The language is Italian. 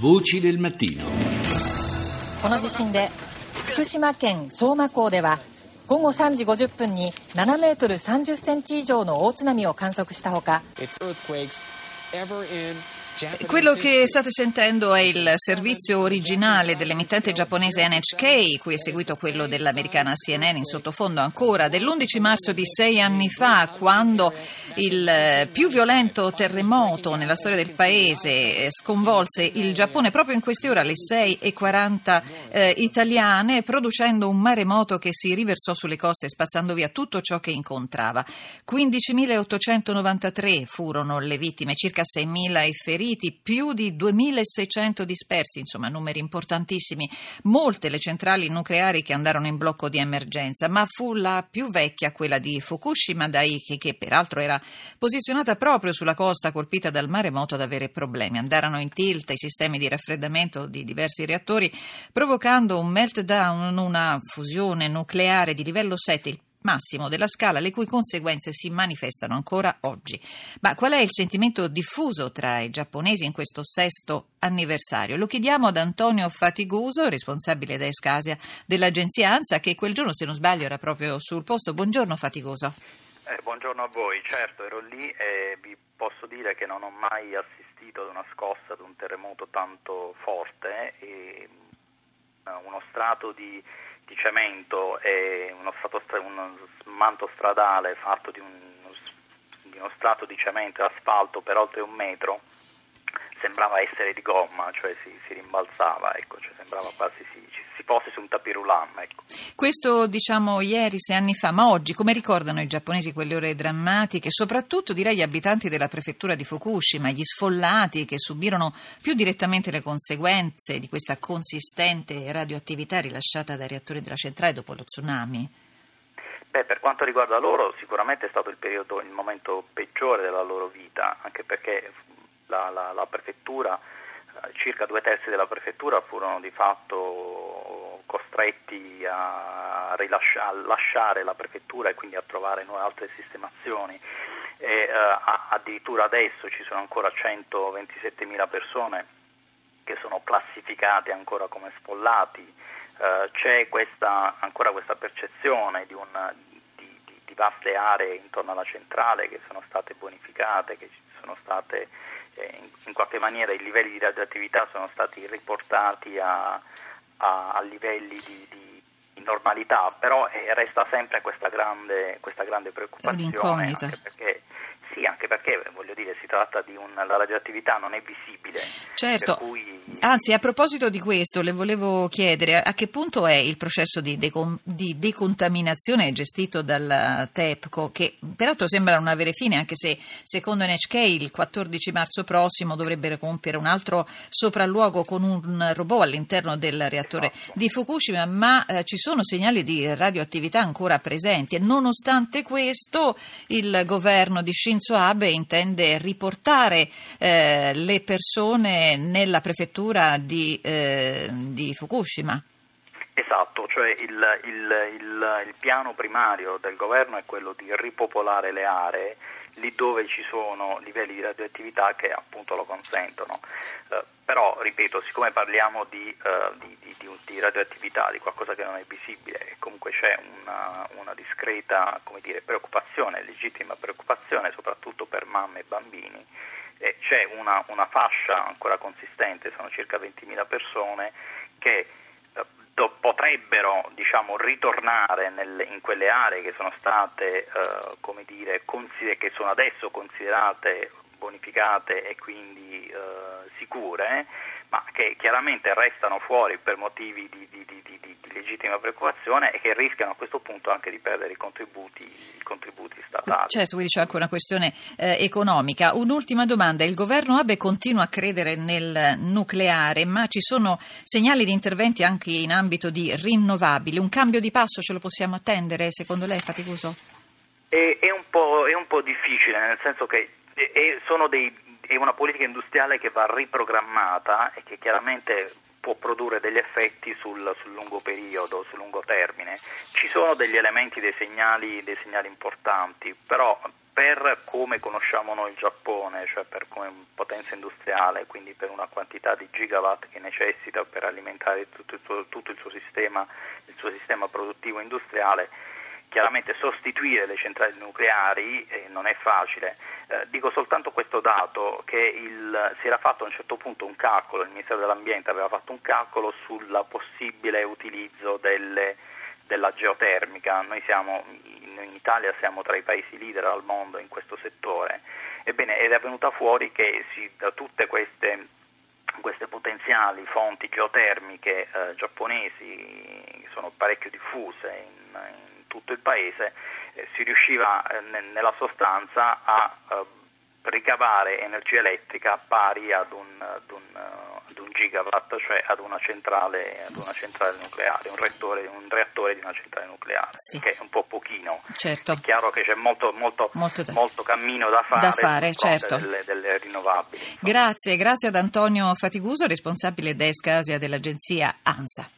Voci del mattino. この地震で福島県相馬港では午後3時50分に7メートル30センチ以上の大津波を観測したほか Quello che state sentendo è il servizio originale dell'emittente giapponese NHK, cui è seguito quello dell'americana CNN in sottofondo ancora, dell'11 marzo di sei anni fa, quando il più violento terremoto nella storia del paese sconvolse il Giappone proprio in queste ore alle 6.40 eh, italiane, producendo un maremoto che si riversò sulle coste spazzando via tutto ciò che incontrava. 15.893 furono le vittime, circa 6.000 i feriti più di 2600 dispersi, insomma numeri importantissimi, molte le centrali nucleari che andarono in blocco di emergenza, ma fu la più vecchia, quella di Fukushima Daiichi, che peraltro era posizionata proprio sulla costa colpita dal maremoto ad avere problemi. Andarono in tilt i sistemi di raffreddamento di diversi reattori, provocando un meltdown, una fusione nucleare di livello 7, il massimo della scala, le cui conseguenze si manifestano ancora oggi. Ma qual è il sentimento diffuso tra i giapponesi in questo sesto anniversario? Lo chiediamo ad Antonio Fatigoso, responsabile da Escasia dell'agenzia ANSA, che quel giorno, se non sbaglio, era proprio sul posto. Buongiorno Fatigoso. Eh, buongiorno a voi, certo ero lì e vi posso dire che non ho mai assistito ad una scossa, ad un terremoto tanto forte e uno strato di di cemento e uno, stra- uno manto stradale fatto di, un, di uno strato di cemento e asfalto per oltre un metro sembrava essere di gomma, cioè si, si rimbalzava, ecco, cioè sembrava quasi si, si fosse su un tapirulam. Ecco. Questo diciamo ieri, sei anni fa, ma oggi come ricordano i giapponesi quelle ore drammatiche, soprattutto direi gli abitanti della prefettura di Fukushima, gli sfollati che subirono più direttamente le conseguenze di questa consistente radioattività rilasciata dai reattori della centrale dopo lo tsunami? Beh, per quanto riguarda loro, sicuramente è stato il periodo, il momento peggiore della loro vita, anche perché la, la, la prefettura, eh, circa due terzi della prefettura furono di fatto costretti a, rilascia, a lasciare la prefettura e quindi a trovare nuove altre sistemazioni. E, eh, addirittura adesso ci sono ancora 127.000 persone che sono classificate ancora come sfollati, eh, c'è questa, ancora questa percezione di, un, vaste aree intorno alla centrale che sono state bonificate, che sono state eh, in, qualche maniera i livelli di radioattività sono stati riportati a, a, a livelli di, di, normalità, però eh, resta sempre questa grande, questa grande preoccupazione, anche perché sì, anche perché voglio dire si tratta di un la radioattività non è visibile. Certo. Cui... Anzi, a proposito di questo, le volevo chiedere a che punto è il processo di, decon- di decontaminazione gestito dal TEPCO, che peraltro sembra non avere fine, anche se secondo NHK il 14 marzo prossimo dovrebbe compiere un altro sopralluogo con un robot all'interno del reattore esatto. di Fukushima, ma eh, ci sono segnali di radioattività ancora presenti e nonostante questo il governo di Shinzo Shinzo Abe intende riportare eh, le persone nella prefettura di, eh, di Fukushima. Esatto, cioè il, il, il, il, piano primario del governo è quello di ripopolare le aree lì dove ci sono livelli di radioattività che appunto lo consentono. Eh, però, ripeto, siccome parliamo di, eh, di, di, di, radioattività, di qualcosa che non è visibile e comunque c'è una, una discreta dire, preoccupazione, legittima preoccupazione, soprattutto per mamme e bambini, eh, c'è una, una fascia ancora consistente, sono circa 20.000 persone, che potrebbero diciamo, ritornare nel, in quelle aree che sono state, eh, come dire, consider- che sono adesso considerate bonificate e quindi eh, sicure, ma che chiaramente restano fuori per motivi di, di, legittima preoccupazione e che rischiano a questo punto anche di perdere i contributi, i contributi statali. Certo, quindi c'è anche una questione eh, economica. Un'ultima domanda, il governo Abe continua a credere nel nucleare, ma ci sono segnali di interventi anche in ambito di rinnovabili. Un cambio di passo ce lo possiamo attendere, secondo lei, Faticoso? È, è, un, è un po' difficile, nel senso che sono dei è una politica industriale che va riprogrammata e che chiaramente può produrre degli effetti sul, sul, lungo periodo, sul lungo termine. Ci sono degli elementi, dei segnali, dei segnali importanti, però per come conosciamo noi il Giappone, cioè per come potenza industriale, quindi per una quantità di gigawatt che necessita per alimentare tutto il suo, tutto il suo, sistema, il suo sistema produttivo industriale, chiaramente sostituire le centrali nucleari eh, non è facile. Eh, dico soltanto questo dato che il, si era fatto a un certo punto un calcolo, il Ministero dell'Ambiente aveva fatto un calcolo sul possibile utilizzo delle, della geotermica. Noi siamo in Italia siamo tra i paesi leader al mondo in questo settore. Ebbene, ed è venuta fuori che si, da tutte queste, queste, potenziali fonti geotermiche eh, giapponesi, sono parecchio diffuse in, in tutto il paese, eh, si riusciva eh, nella sostanza a eh, ricavare energia elettrica pari ad un, ad un, ad un gigawatt, cioè ad una, centrale, ad una centrale nucleare, un reattore, un reattore, di una centrale nucleare, sì. che è un po' pochino. Certo. È chiaro che c'è molto, molto, molto, molto cammino da fare, da fare certo. delle, delle, rinnovabili. Grazie, grazie ad Antonio Fatiguso, responsabile desk Asia dell'agenzia ANSA.